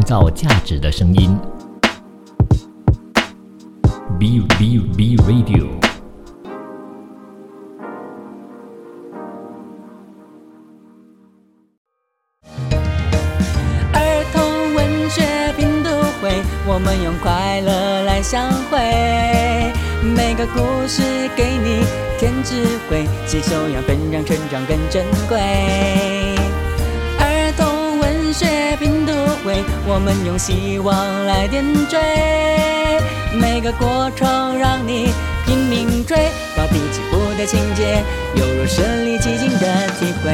创造价值的声音。B B B Radio。儿童文学拼读会，我们用快乐来相会。每个故事给你添智慧，吸收养分，让成长更珍贵。我们用希望来点缀。每个过程让你拼命追，高低起伏的情节，犹如身临其境的体会。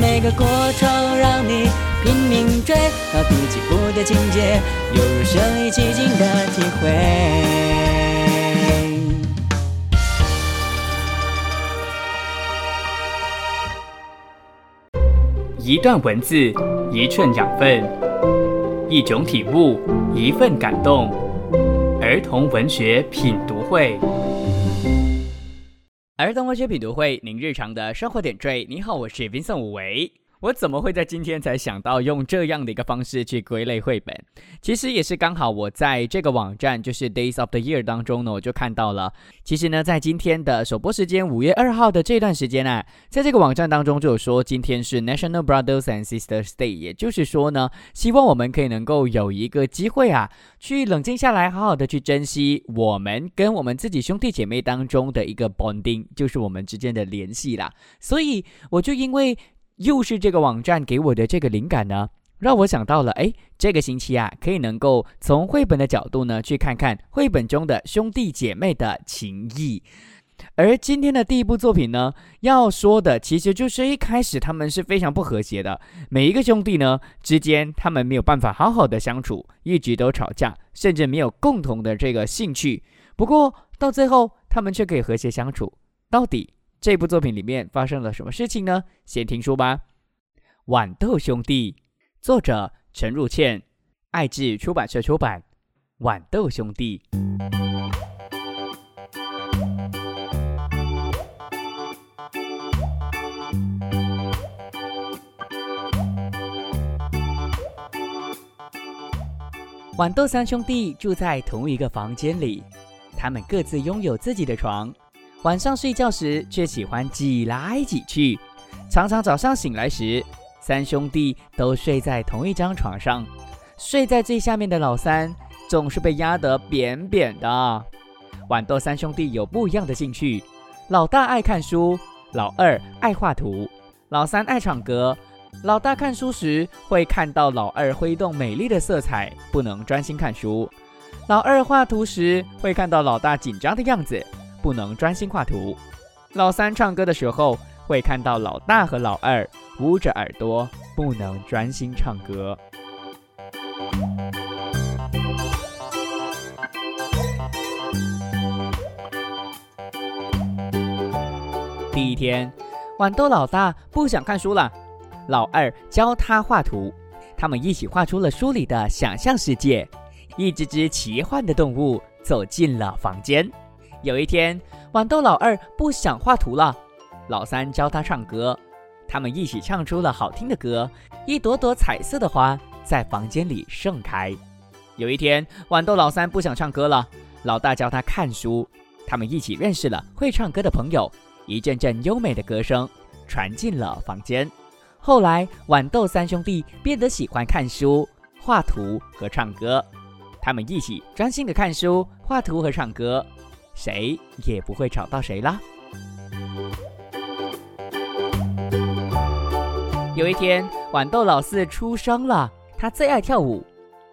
每个过程让你拼命追，高低起伏的情节，犹如身临其境的体会。一段文字，一寸养分，一种体悟，一份感动。儿童文学品读会，儿童文学品读会，您日常的生活点缀。你好，我是 Vincent 武维。我怎么会在今天才想到用这样的一个方式去归类绘本？其实也是刚好我在这个网站，就是 Days of the Year 当中呢，我就看到了。其实呢，在今天的首播时间五月二号的这段时间啊，在这个网站当中就有说，今天是 National Brothers and Sisters Day，也就是说呢，希望我们可以能够有一个机会啊，去冷静下来，好好的去珍惜我们跟我们自己兄弟姐妹当中的一个 bonding，就是我们之间的联系啦。所以我就因为。又是这个网站给我的这个灵感呢，让我想到了，哎，这个星期啊，可以能够从绘本的角度呢，去看看绘本中的兄弟姐妹的情谊。而今天的第一部作品呢，要说的其实就是一开始他们是非常不和谐的，每一个兄弟呢之间，他们没有办法好好的相处，一直都吵架，甚至没有共同的这个兴趣。不过到最后，他们却可以和谐相处，到底？这部作品里面发生了什么事情呢？先听书吧，《豌豆兄弟》，作者陈如倩，爱智出版社出版，《豌豆兄弟》。豌豆三兄弟住在同一个房间里，他们各自拥有自己的床。晚上睡觉时却喜欢挤来挤去，常常早上醒来时，三兄弟都睡在同一张床上。睡在最下面的老三总是被压得扁扁的。豌豆三兄弟有不一样的兴趣：老大爱看书，老二爱画图，老三爱唱歌。老大看书时会看到老二挥动美丽的色彩，不能专心看书；老二画图时会看到老大紧张的样子。不能专心画图。老三唱歌的时候，会看到老大和老二捂着耳朵，不能专心唱歌。第一天，豌豆老大不想看书了，老二教他画图，他们一起画出了书里的想象世界。一只只奇幻的动物走进了房间。有一天，豌豆老二不想画图了，老三教他唱歌，他们一起唱出了好听的歌。一朵朵彩色的花在房间里盛开。有一天，豌豆老三不想唱歌了，老大教他看书，他们一起认识了会唱歌的朋友。一阵阵优美的歌声传进了房间。后来，豌豆三兄弟变得喜欢看书、画图和唱歌，他们一起专心的看书、画图和唱歌。谁也不会吵到谁啦。有一天，豌豆老四出生了，他最爱跳舞，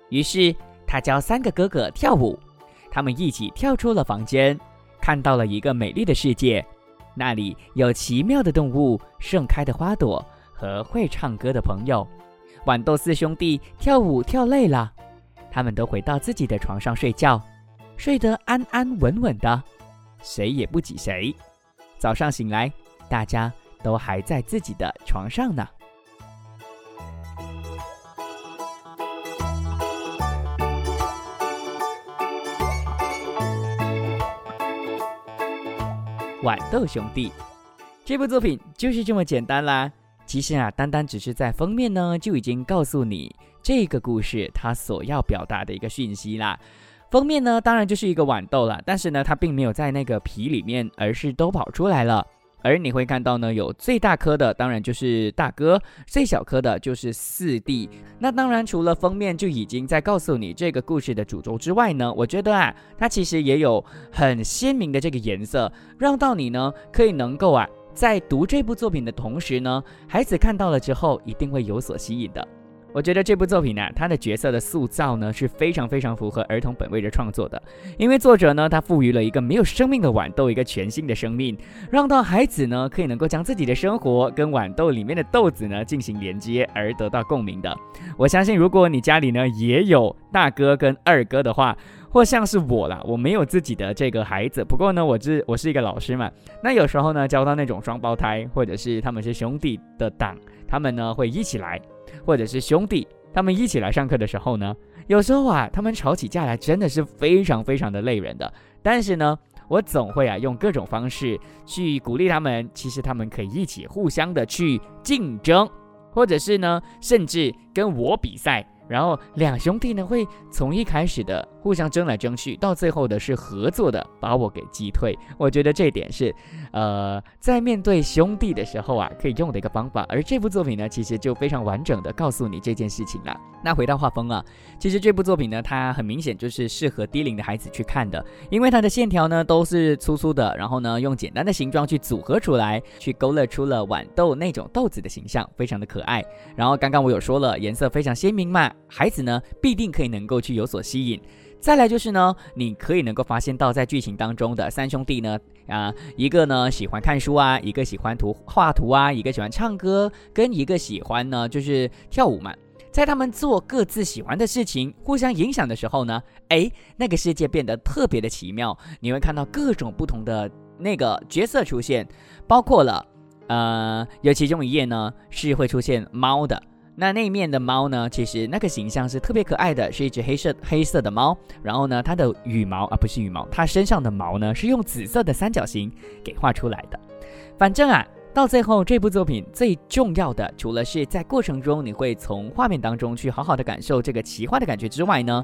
于是他教三个哥哥跳舞，他们一起跳出了房间，看到了一个美丽的世界，那里有奇妙的动物、盛开的花朵和会唱歌的朋友。豌豆四兄弟跳舞跳累了，他们都回到自己的床上睡觉。睡得安安稳稳的，谁也不挤谁。早上醒来，大家都还在自己的床上呢。豌豆兄弟这部作品就是这么简单啦。其实啊，单单只是在封面呢，就已经告诉你这个故事它所要表达的一个讯息啦。封面呢，当然就是一个豌豆了，但是呢，它并没有在那个皮里面，而是都跑出来了。而你会看到呢，有最大颗的，当然就是大哥；最小颗的，就是四弟。那当然，除了封面就已经在告诉你这个故事的主轴之外呢，我觉得啊，它其实也有很鲜明的这个颜色，让到你呢可以能够啊，在读这部作品的同时呢，孩子看到了之后一定会有所吸引的。我觉得这部作品呢，它的角色的塑造呢是非常非常符合儿童本位的创作的，因为作者呢，他赋予了一个没有生命的豌豆一个全新的生命，让到孩子呢可以能够将自己的生活跟豌豆里面的豆子呢进行连接而得到共鸣的。我相信，如果你家里呢也有大哥跟二哥的话，或像是我啦，我没有自己的这个孩子，不过呢，我是我是一个老师嘛，那有时候呢教到那种双胞胎或者是他们是兄弟的党，他们呢会一起来。或者是兄弟，他们一起来上课的时候呢，有时候啊，他们吵起架来真的是非常非常的累人的。但是呢，我总会啊用各种方式去鼓励他们，其实他们可以一起互相的去竞争，或者是呢，甚至跟我比赛。然后两兄弟呢会从一开始的互相争来争去，到最后的是合作的把我给击退。我觉得这点是，呃，在面对兄弟的时候啊，可以用的一个方法。而这部作品呢，其实就非常完整的告诉你这件事情了。那回到画风啊，其实这部作品呢，它很明显就是适合低龄的孩子去看的，因为它的线条呢都是粗粗的，然后呢用简单的形状去组合出来，去勾勒出了豌豆那种豆子的形象，非常的可爱。然后刚刚我有说了，颜色非常鲜明嘛。孩子呢，必定可以能够去有所吸引。再来就是呢，你可以能够发现到在剧情当中的三兄弟呢，啊，一个呢喜欢看书啊，一个喜欢图画图啊，一个喜欢唱歌，跟一个喜欢呢就是跳舞嘛。在他们做各自喜欢的事情，互相影响的时候呢，哎，那个世界变得特别的奇妙。你会看到各种不同的那个角色出现，包括了，呃，有其中一页呢是会出现猫的。那那面的猫呢？其实那个形象是特别可爱的，是一只黑色黑色的猫。然后呢，它的羽毛啊，不是羽毛，它身上的毛呢是用紫色的三角形给画出来的。反正啊，到最后这部作品最重要的，除了是在过程中你会从画面当中去好好的感受这个奇幻的感觉之外呢，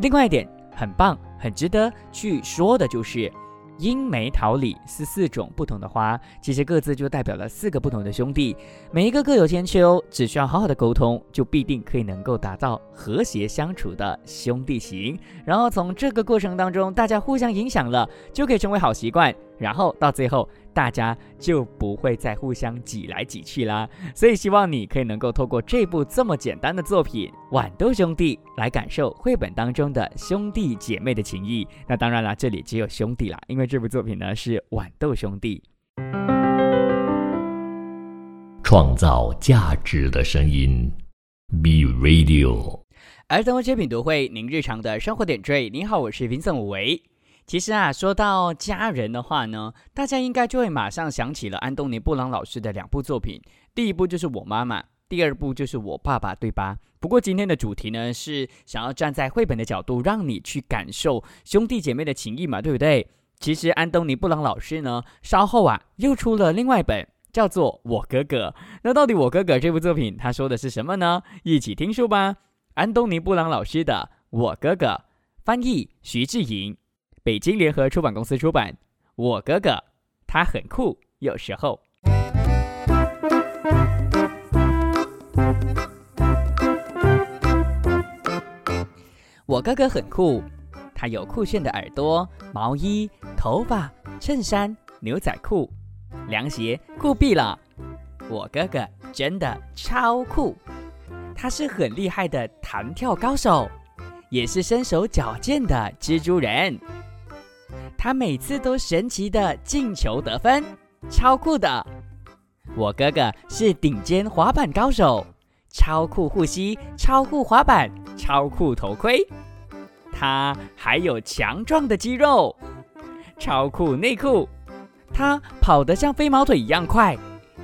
另外一点很棒、很值得去说的就是。樱梅桃李是四种不同的花，其实各自就代表了四个不同的兄弟，每一个各有千秋，只需要好好的沟通，就必定可以能够达到和谐相处的兄弟情。然后从这个过程当中，大家互相影响了，就可以成为好习惯。然后到最后。大家就不会再互相挤来挤去啦，所以希望你可以能够透过这部这么简单的作品《豌豆兄弟》来感受绘本当中的兄弟姐妹的情谊。那当然啦，这里只有兄弟啦，因为这部作品呢是《豌豆兄弟》，创造价值的声音，B Radio，儿童文学品读会，您日常的生活点缀。您好，我是 Vincent。其实啊，说到家人的话呢，大家应该就会马上想起了安东尼布朗老师的两部作品。第一部就是我妈妈，第二部就是我爸爸，对吧？不过今天的主题呢，是想要站在绘本的角度，让你去感受兄弟姐妹的情谊嘛，对不对？其实安东尼布朗老师呢，稍后啊又出了另外一本，叫做《我哥哥》。那到底我哥哥这部作品他说的是什么呢？一起听书吧。安东尼布朗老师的《我哥哥》，翻译徐志颖。北京联合出版公司出版。我哥哥，他很酷，有时候。我哥哥很酷，他有酷炫的耳朵、毛衣、头发、衬衫、牛仔裤、凉鞋，酷毙了！我哥哥真的超酷，他是很厉害的弹跳高手，也是身手矫健的蜘蛛人。他每次都神奇的进球得分，超酷的。我哥哥是顶尖滑板高手，超酷护膝，超酷滑板，超酷头盔。他还有强壮的肌肉，超酷内裤。他跑得像飞毛腿一样快。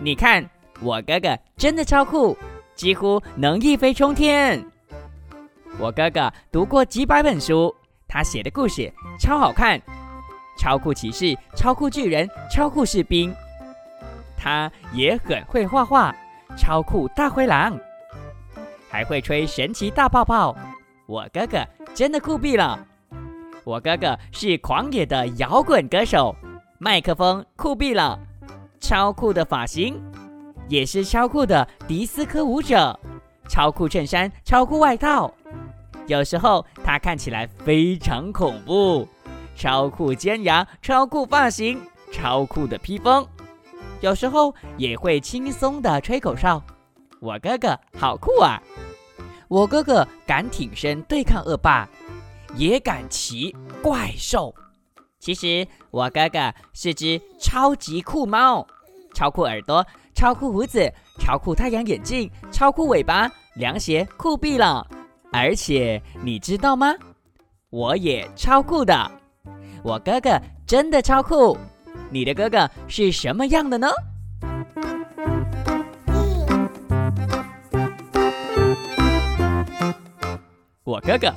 你看，我哥哥真的超酷，几乎能一飞冲天。我哥哥读过几百本书，他写的故事超好看。超酷骑士、超酷巨人、超酷士兵，他也很会画画，超酷大灰狼，还会吹神奇大泡泡。我哥哥真的酷毙了！我哥哥是狂野的摇滚歌手，麦克风酷毙了，超酷的发型，也是超酷的迪斯科舞者，超酷衬衫，超酷外套。有时候他看起来非常恐怖，超酷尖牙，超酷发型，超酷的披风。有时候也会轻松的吹口哨。我哥哥好酷啊！我哥哥敢挺身对抗恶霸，也敢骑怪兽。其实我哥哥是只超级酷猫，超酷耳朵，超酷胡子，超酷太阳眼镜，超酷尾巴，凉鞋酷毙了。而且你知道吗？我也超酷的。我哥哥真的超酷。你的哥哥是什么样的呢？我哥哥，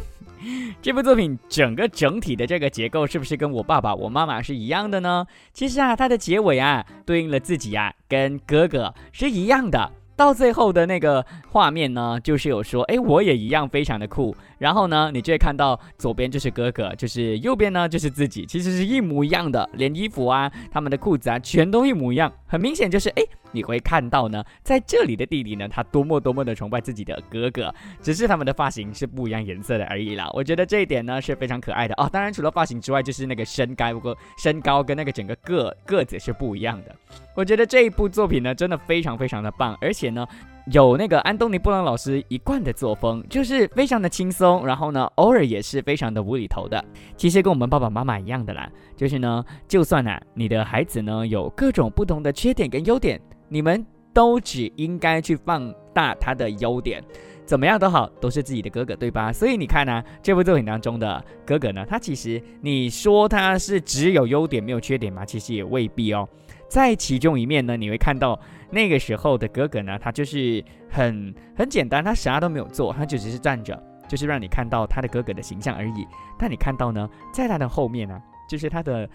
这部作品整个整体的这个结构是不是跟我爸爸、我妈妈是一样的呢？其实啊，它的结尾啊，对应了自己啊，跟哥哥是一样的。到最后的那个画面呢，就是有说，哎，我也一样非常的酷。然后呢，你就会看到左边就是哥哥，就是右边呢就是自己，其实是一模一样的，连衣服啊、他们的裤子啊，全都一模一样。很明显就是，哎，你会看到呢，在这里的弟弟呢，他多么多么的崇拜自己的哥哥，只是他们的发型是不一样颜色的而已啦。我觉得这一点呢是非常可爱的哦。当然，除了发型之外，就是那个身高，不过身高跟那个整个个个子是不一样的。我觉得这一部作品呢，真的非常非常的棒，而且呢，有那个安东尼布朗老师一贯的作风，就是非常的轻松，然后呢，偶尔也是非常的无厘头的。其实跟我们爸爸妈妈一样的啦，就是呢，就算啊，你的孩子呢有各种不同的缺点跟优点，你们都只应该去放大他的优点，怎么样都好，都是自己的哥哥，对吧？所以你看呢，这部作品当中的哥哥呢，他其实你说他是只有优点没有缺点吗？其实也未必哦。在其中一面呢，你会看到那个时候的哥哥呢，他就是很很简单，他啥都没有做，他就只是站着，就是让你看到他的哥哥的形象而已。但你看到呢，在他的后面呢，就是他的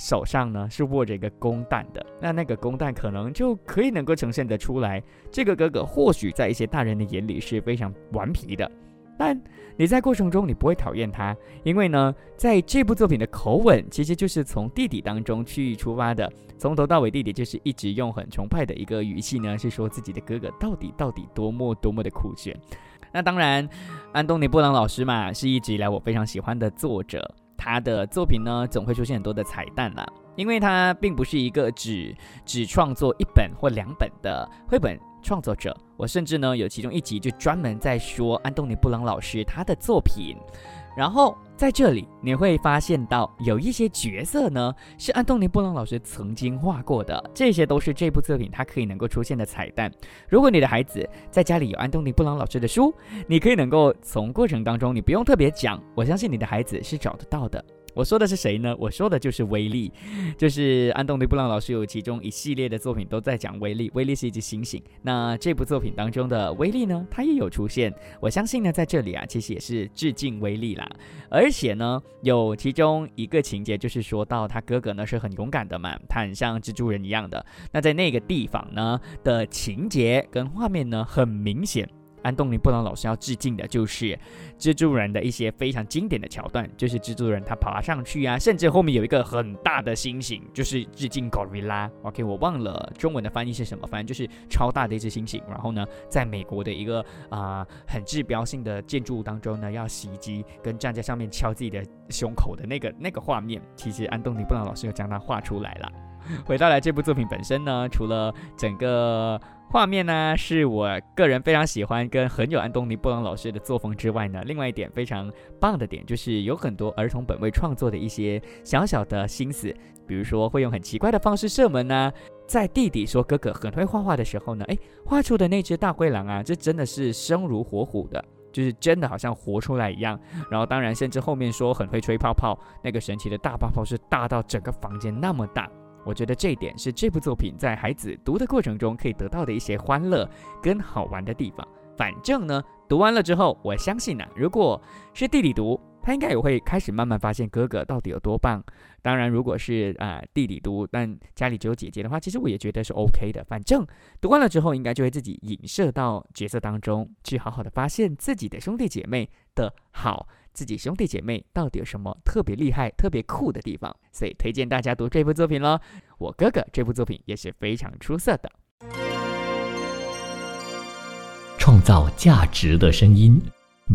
手上呢是握着一个弓弹的，那那个弓弹可能就可以能够呈现得出来，这个哥哥或许在一些大人的眼里是非常顽皮的。但你在过程中你不会讨厌他，因为呢，在这部作品的口吻其实就是从弟弟当中去出发的，从头到尾弟弟就是一直用很崇拜的一个语气呢，是说自己的哥哥到底到底多么多么的酷炫。那当然，安东尼布朗老师嘛，是一直以来我非常喜欢的作者，他的作品呢总会出现很多的彩蛋啦，因为他并不是一个只只创作一本或两本的绘本。创作者，我甚至呢有其中一集就专门在说安东尼布朗老师他的作品，然后在这里你会发现到有一些角色呢是安东尼布朗老师曾经画过的，这些都是这部作品它可以能够出现的彩蛋。如果你的孩子在家里有安东尼布朗老师的书，你可以能够从过程当中你不用特别讲，我相信你的孩子是找得到的。我说的是谁呢？我说的就是威力，就是安东尼布朗老师有其中一系列的作品都在讲威力。威力是一只猩猩，那这部作品当中的威力呢，它也有出现。我相信呢，在这里啊，其实也是致敬威力啦。而且呢，有其中一个情节就是说到他哥哥呢是很勇敢的嘛，他很像蜘蛛人一样的。那在那个地方呢的情节跟画面呢，很明显。安东尼布朗老师要致敬的就是蜘蛛人的一些非常经典的桥段，就是蜘蛛人他爬上去啊，甚至后面有一个很大的猩猩，就是致敬 Gorilla。OK，我忘了中文的翻译是什么，反正就是超大的一只猩猩。然后呢，在美国的一个啊很指标性的建筑物当中呢，要袭击跟站在上面敲自己的胸口的那个那个画面，其实安东尼布朗老师又将它画出来了。回到来这部作品本身呢，除了整个。画面呢，是我个人非常喜欢跟很有安东尼布朗老师的作风之外呢，另外一点非常棒的点就是有很多儿童本位创作的一些小小的心思，比如说会用很奇怪的方式射门呢，在弟弟说哥哥很会画画的时候呢，哎，画出的那只大灰狼啊，这真的是生如活虎的，就是真的好像活出来一样。然后当然，甚至后面说很会吹泡泡，那个神奇的大泡泡是大到整个房间那么大。我觉得这一点是这部作品在孩子读的过程中可以得到的一些欢乐跟好玩的地方。反正呢，读完了之后，我相信呢，如果是弟弟读，他应该也会开始慢慢发现哥哥到底有多棒。当然，如果是啊弟弟读，但家里只有姐姐的话，其实我也觉得是 OK 的。反正读完了之后，应该就会自己影射到角色当中，去好好的发现自己的兄弟姐妹的好，自己兄弟姐妹到底有什么特别厉害、特别酷的地方。所以推荐大家读这部作品喽。我哥哥这部作品也是非常出色的，创造价值的声音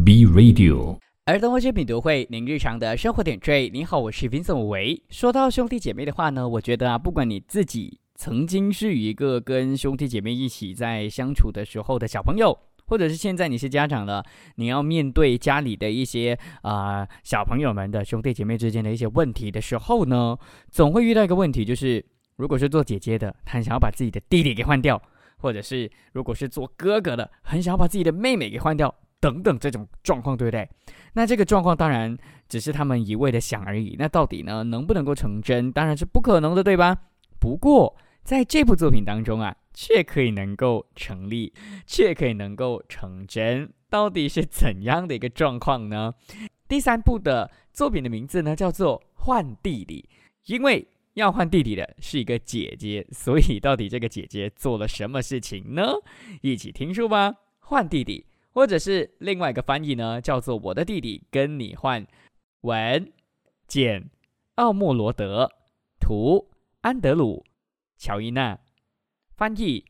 ，B Radio。儿童文学品读会，您日常的生活点缀。你好，我是 Vincent 维。说到兄弟姐妹的话呢，我觉得啊，不管你自己曾经是一个跟兄弟姐妹一起在相处的时候的小朋友，或者是现在你是家长了，你要面对家里的一些啊小朋友们的兄弟姐妹之间的一些问题的时候呢，总会遇到一个问题，就是如果是做姐姐的，很想要把自己的弟弟给换掉，或者是如果是做哥哥的，很想要把自己的妹妹给换掉。等等，这种状况对不对？那这个状况当然只是他们一味的想而已。那到底呢，能不能够成真？当然是不可能的，对吧？不过在这部作品当中啊，却可以能够成立，却可以能够成真。到底是怎样的一个状况呢？第三部的作品的名字呢，叫做《换弟弟》，因为要换弟弟的是一个姐姐，所以到底这个姐姐做了什么事情呢？一起听书吧，《换弟弟》。或者是另外一个翻译呢，叫做“我的弟弟跟你换”。文简奥莫罗德，图安德鲁乔伊娜，翻译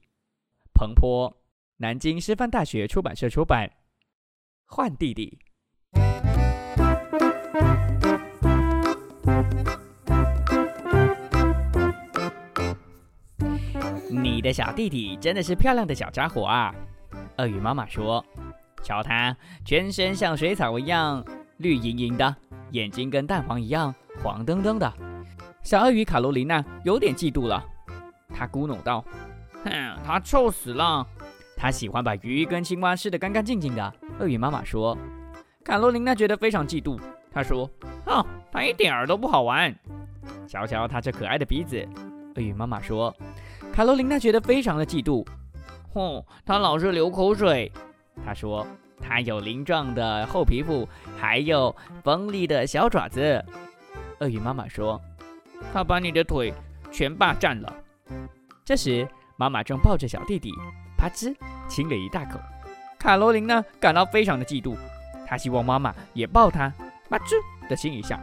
彭坡，南京师范大学出版社出版。换弟弟，你的小弟弟真的是漂亮的小家伙啊！鳄鱼妈妈说。瞧他，全身像水草一样绿莹莹的，眼睛跟蛋黄一样黄澄澄的。小鳄鱼卡罗琳娜有点嫉妒了，她咕哝道：“哼，他臭死了！他喜欢把鱼跟青蛙吃得干干净净的。”鳄鱼妈妈说。卡罗琳娜觉得非常嫉妒，她说：“哼，他一点儿都不好玩。瞧瞧他这可爱的鼻子。”鳄鱼妈妈说。卡罗琳娜觉得非常的嫉妒，哼，他老是流口水。他说：“他有鳞状的厚皮肤，还有锋利的小爪子。”鳄鱼妈妈说：“他把你的腿全霸占了。”这时，妈妈正抱着小弟弟，啪吱亲了一大口。卡罗琳呢，感到非常的嫉妒，她希望妈妈也抱她，啪吱的亲一下。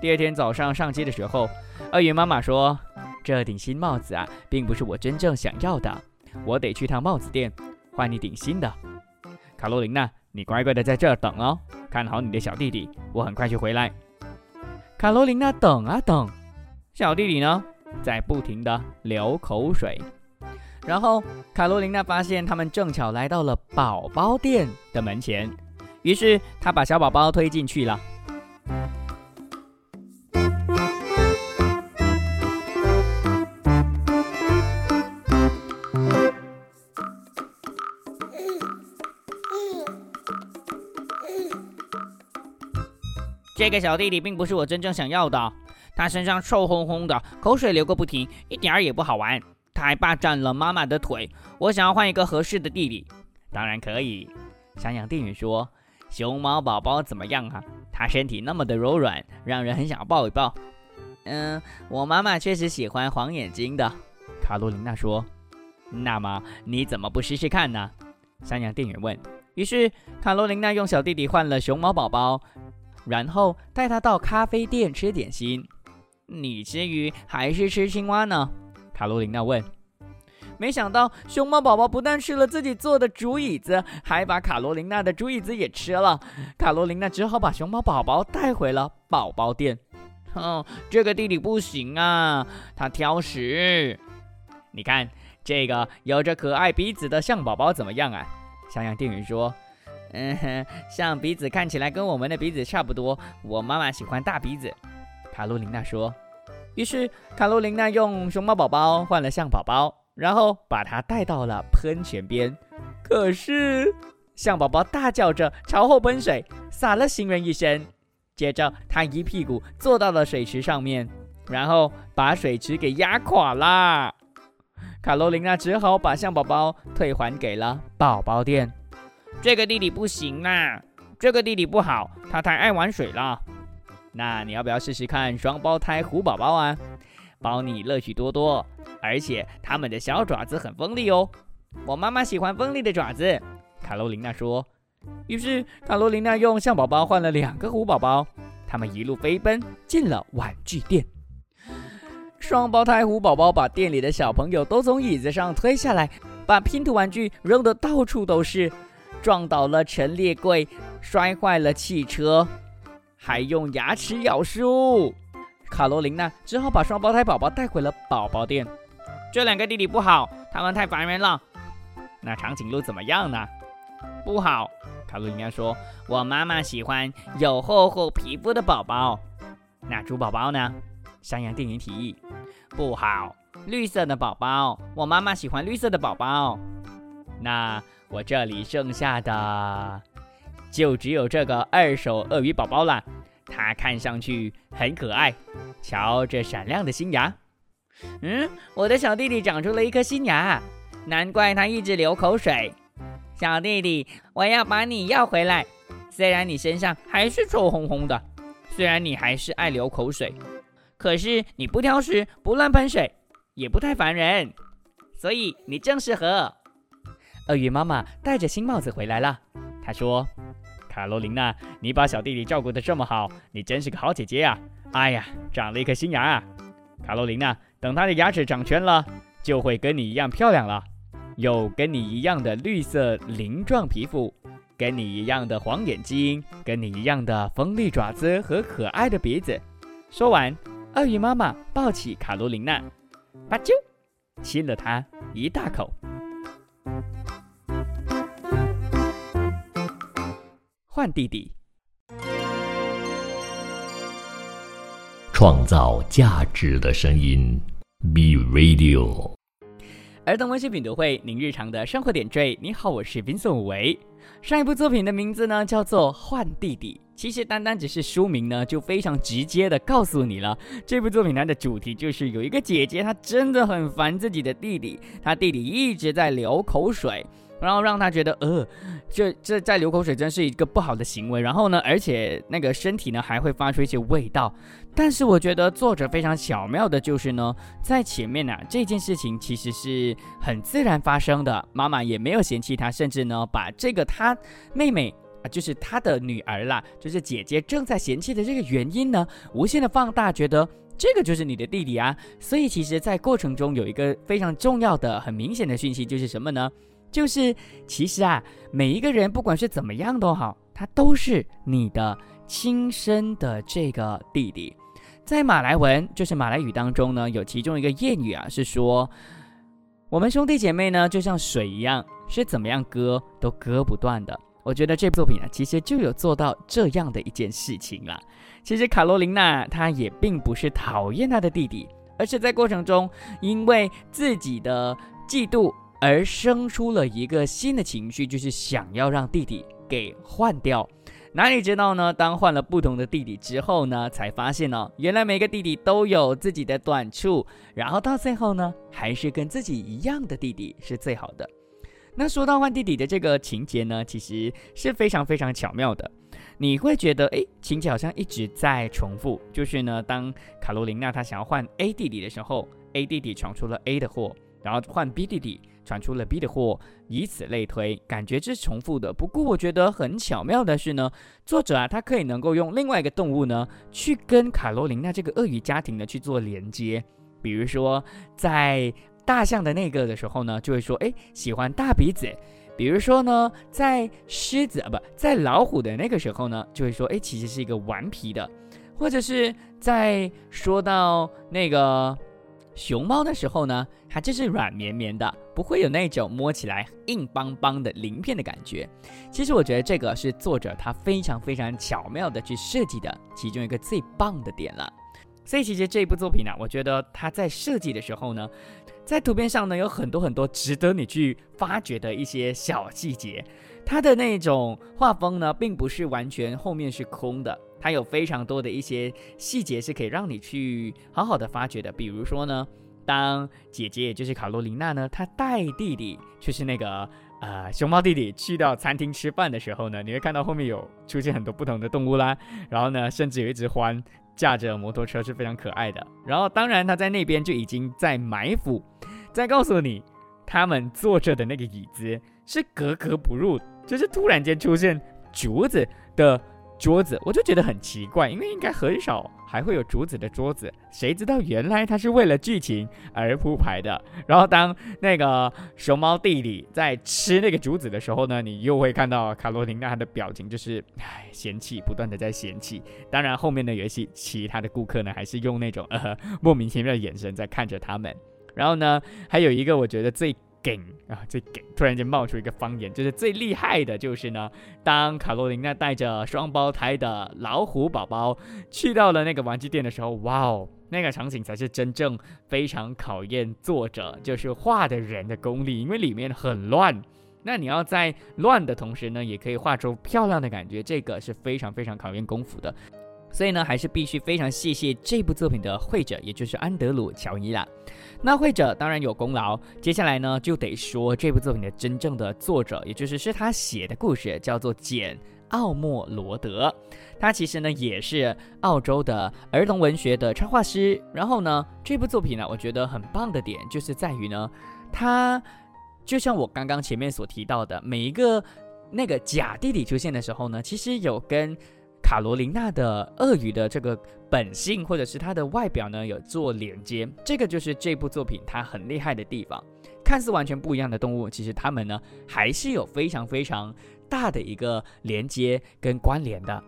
第二天早上上街的时候，鳄鱼妈妈说：“这顶新帽子啊，并不是我真正想要的，我得去趟帽子店换一顶新的。”卡罗琳娜，你乖乖的在这儿等哦，看好你的小弟弟，我很快就回来。卡罗琳娜等啊等，小弟弟呢，在不停的流口水。然后卡罗琳娜发现他们正巧来到了宝宝店的门前，于是她把小宝宝推进去了。这个小弟弟并不是我真正想要的，他身上臭烘烘的，口水流个不停，一点儿也不好玩。他还霸占了妈妈的腿，我想要换一个合适的弟弟。当然可以，山羊店员说：“熊猫宝宝怎么样啊？他身体那么的柔软，让人很想抱一抱。”嗯，我妈妈确实喜欢黄眼睛的，卡罗琳娜说。那么你怎么不试试看呢？山羊店员问。于是卡罗琳娜用小弟弟换了熊猫宝宝。然后带他到咖啡店吃点心。你吃鱼还是吃青蛙呢？卡罗琳娜问。没想到熊猫宝宝不但吃了自己做的竹椅子，还把卡罗琳娜的竹椅子也吃了。卡罗琳娜只好把熊猫宝宝带回了宝宝店。哼，这个弟弟不行啊，他挑食。你看这个有着可爱鼻子的象宝宝怎么样啊？小羊店员说。嗯，象鼻子看起来跟我们的鼻子差不多。我妈妈喜欢大鼻子，卡罗琳娜说。于是卡罗琳娜用熊猫宝宝换了象宝宝，然后把它带到了喷泉边。可是象宝宝大叫着朝后喷水，洒了行人一身。接着他一屁股坐到了水池上面，然后把水池给压垮啦。卡罗琳娜只好把象宝宝退还给了宝宝店。这个弟弟不行啦，这个弟弟不好，他太爱玩水了。那你要不要试试看双胞胎虎宝宝啊？包你乐趣多多，而且他们的小爪子很锋利哦。我妈妈喜欢锋利的爪子，卡罗琳娜说。于是卡罗琳娜用象宝宝换了两个虎宝宝，他们一路飞奔进了玩具店。双胞胎虎宝宝把店里的小朋友都从椅子上推下来，把拼图玩具扔得到处都是，撞倒了陈列柜，摔坏了汽车，还用牙齿咬书。卡罗琳娜只好把双胞胎宝宝带回了宝宝店。这两个弟弟不好，他们太烦人了。那长颈鹿怎么样呢？不好。卡罗琳娜说：“我妈妈喜欢有厚厚皮肤的宝宝。”那猪宝宝呢？山羊电影提议。不好，绿色的宝宝，我妈妈喜欢绿色的宝宝。那我这里剩下的就只有这个二手鳄鱼宝宝了，它看上去很可爱。瞧这闪亮的新牙。嗯，我的小弟弟长出了一颗新牙，难怪他一直流口水。小弟弟，我要把你要回来。虽然你身上还是臭烘烘的，虽然你还是爱流口水。可是你不挑食，不乱喷水，也不太烦人，所以你正适合。鳄鱼妈妈戴着新帽子回来了。她说：“卡罗琳娜，你把小弟弟照顾得这么好，你真是个好姐姐呀！哎呀，长了一颗新牙啊！卡罗琳娜，等他的牙齿长全了，就会跟你一样漂亮了，有跟你一样的绿色鳞状皮肤，跟你一样的黄眼睛，跟你一样的锋利爪子和可爱的鼻子。”说完。鳄鱼妈妈抱起卡罗琳娜，吧啾，亲了她一大口。换弟弟，创造价值的声音，B Radio。儿童文学品读会，您日常的生活点缀。你好，我是 Vincent 维。上一部作品的名字呢，叫做《换弟弟》。其实单单只是书名呢，就非常直接的告诉你了。这部作品它的主题就是有一个姐姐，她真的很烦自己的弟弟，她弟弟一直在流口水。然后让她觉得，呃，这这在流口水真是一个不好的行为。然后呢，而且那个身体呢还会发出一些味道。但是我觉得作者非常巧妙的就是呢，在前面呢这件事情其实是很自然发生的，妈妈也没有嫌弃他，甚至呢把这个他妹妹啊，就是他的女儿啦，就是姐姐正在嫌弃的这个原因呢，无限的放大，觉得这个就是你的弟弟啊。所以其实，在过程中有一个非常重要的、很明显的讯息，就是什么呢？就是其实啊，每一个人不管是怎么样都好，他都是你的亲生的这个弟弟。在马来文，就是马来语当中呢，有其中一个谚语啊，是说我们兄弟姐妹呢就像水一样，是怎么样割都割不断的。我觉得这部作品啊，其实就有做到这样的一件事情了。其实卡罗琳娜她也并不是讨厌她的弟弟，而是在过程中因为自己的嫉妒。而生出了一个新的情绪，就是想要让弟弟给换掉。哪里知道呢？当换了不同的弟弟之后呢，才发现呢，原来每个弟弟都有自己的短处。然后到最后呢，还是跟自己一样的弟弟是最好的。那说到换弟弟的这个情节呢，其实是非常非常巧妙的。你会觉得，诶，情节好像一直在重复。就是呢，当卡罗琳娜她想要换 A 弟弟的时候，A 弟弟闯出了 A 的祸，然后换 B 弟弟。传出了 B 的货，以此类推，感觉这是重复的。不过我觉得很巧妙的是呢，作者啊，他可以能够用另外一个动物呢，去跟卡罗琳娜这个鳄鱼家庭呢去做连接。比如说在大象的那个的时候呢，就会说，哎，喜欢大鼻子。比如说呢，在狮子啊，不在老虎的那个时候呢，就会说，哎，其实是一个顽皮的。或者是在说到那个。熊猫的时候呢，它就是软绵绵的，不会有那种摸起来硬邦邦的鳞片的感觉。其实我觉得这个是作者他非常非常巧妙的去设计的其中一个最棒的点了。所以其实这部作品呢，我觉得它在设计的时候呢，在图片上呢有很多很多值得你去发掘的一些小细节。它的那种画风呢，并不是完全后面是空的。它有非常多的一些细节是可以让你去好好的发掘的，比如说呢，当姐姐也就是卡罗琳娜呢，她带弟弟就是那个呃，熊猫弟弟去到餐厅吃饭的时候呢，你会看到后面有出现很多不同的动物啦，然后呢，甚至有一只獾驾着摩托车是非常可爱的。然后当然他在那边就已经在埋伏，在告诉你，他们坐着的那个椅子是格格不入，就是突然间出现竹子的。桌子，我就觉得很奇怪，因为应该很少还会有竹子的桌子，谁知道原来它是为了剧情而铺排的。然后当那个熊猫弟弟在吃那个竹子的时候呢，你又会看到卡罗琳娜的表情就是唉嫌弃，不断的在嫌弃。当然后面的游戏其他的顾客呢，还是用那种呃 莫名其妙的眼神在看着他们。然后呢，还有一个我觉得最。梗啊，这给！突然间冒出一个方言，就是最厉害的，就是呢，当卡罗琳娜带着双胞胎的老虎宝宝去到了那个玩具店的时候，哇哦，那个场景才是真正非常考验作者，就是画的人的功力，因为里面很乱。那你要在乱的同时呢，也可以画出漂亮的感觉，这个是非常非常考验功夫的。所以呢，还是必须非常谢谢这部作品的绘者，也就是安德鲁·乔伊啦。那绘者当然有功劳，接下来呢，就得说这部作品的真正的作者，也就是是他写的故事，叫做简·奥莫罗德。他其实呢，也是澳洲的儿童文学的插画师。然后呢，这部作品呢，我觉得很棒的点就是在于呢，他就像我刚刚前面所提到的，每一个那个假弟弟出现的时候呢，其实有跟。卡罗琳娜的鳄鱼的这个本性，或者是它的外表呢，有做连接，这个就是这部作品它很厉害的地方。看似完全不一样的动物，其实它们呢还是有非常非常大的一个连接跟关联的。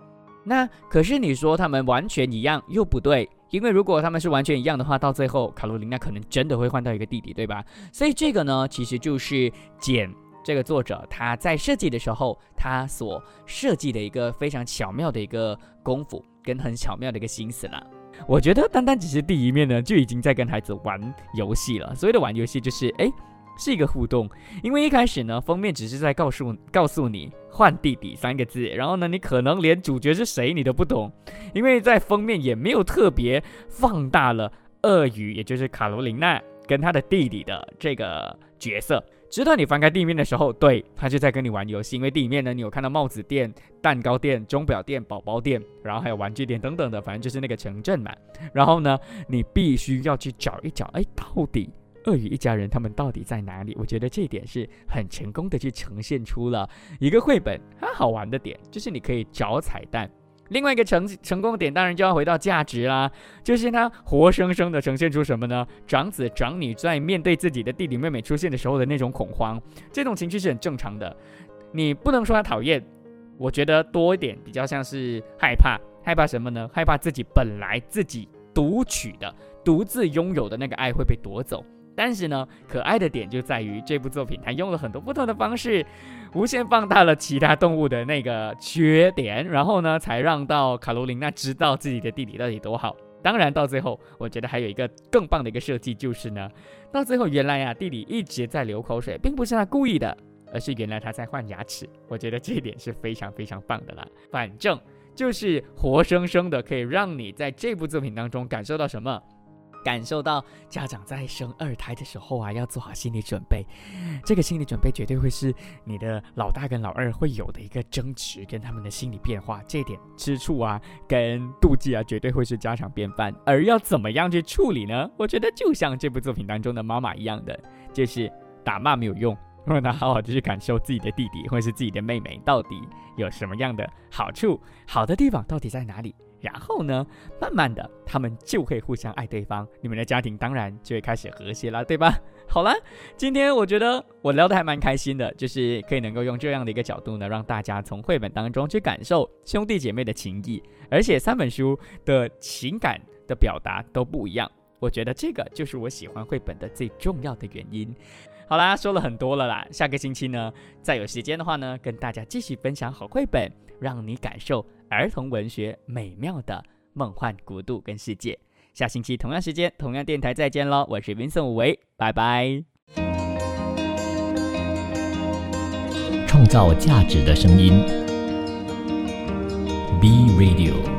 那可是你说它们完全一样又不对，因为如果它们是完全一样的话，到最后卡罗琳娜可能真的会换到一个弟弟，对吧？所以这个呢，其实就是简。这个作者他在设计的时候，他所设计的一个非常巧妙的一个功夫，跟很巧妙的一个心思了。我觉得单单只是第一面呢，就已经在跟孩子玩游戏了。所谓的玩游戏，就是哎，是一个互动。因为一开始呢，封面只是在告诉告诉你“换弟弟”三个字，然后呢，你可能连主角是谁你都不懂，因为在封面也没有特别放大了鳄鱼，也就是卡罗琳娜跟她的弟弟的这个角色。直到你翻开地面的时候，对他就在跟你玩游戏。因为地面呢，你有看到帽子店、蛋糕店、钟表店、宝宝店，然后还有玩具店等等的，反正就是那个城镇嘛。然后呢，你必须要去找一找，哎，到底鳄鱼一家人他们到底在哪里？我觉得这一点是很成功的去呈现出了一个绘本它好玩的点，就是你可以找彩蛋。另外一个成成功点，当然就要回到价值啦，就是他活生生的呈现出什么呢？长子长女在面对自己的弟弟妹妹出现的时候的那种恐慌，这种情绪是很正常的。你不能说他讨厌，我觉得多一点比较像是害怕，害怕什么呢？害怕自己本来自己独取的、独自拥有的那个爱会被夺走。但是呢，可爱的点就在于这部作品，它用了很多不同的方式，无限放大了其他动物的那个缺点，然后呢，才让到卡罗琳娜知道自己的弟弟到底多好。当然，到最后，我觉得还有一个更棒的一个设计，就是呢，到最后原来呀，弟弟一直在流口水，并不是他故意的，而是原来他在换牙齿。我觉得这一点是非常非常棒的啦。反正就是活生生的，可以让你在这部作品当中感受到什么。感受到家长在生二胎的时候啊，要做好心理准备。这个心理准备绝对会是你的老大跟老二会有的一个争执，跟他们的心理变化。这点吃醋啊，跟妒忌啊，绝对会是家常便饭。而要怎么样去处理呢？我觉得就像这部作品当中的妈妈一样的，就是打骂没有用，让他好好的去感受自己的弟弟或是自己的妹妹到底有什么样的好处，好的地方到底在哪里。然后呢，慢慢的，他们就会互相爱对方，你们的家庭当然就会开始和谐了，对吧？好了，今天我觉得我聊得还蛮开心的，就是可以能够用这样的一个角度呢，让大家从绘本当中去感受兄弟姐妹的情谊，而且三本书的情感的表达都不一样，我觉得这个就是我喜欢绘本的最重要的原因。好啦，说了很多了啦，下个星期呢，再有时间的话呢，跟大家继续分享好绘本，让你感受。儿童文学美妙的梦幻国度跟世界，下星期同样时间同样电台再见喽！我是 Vincent 吴维，拜拜。创造价值的声音，B Radio。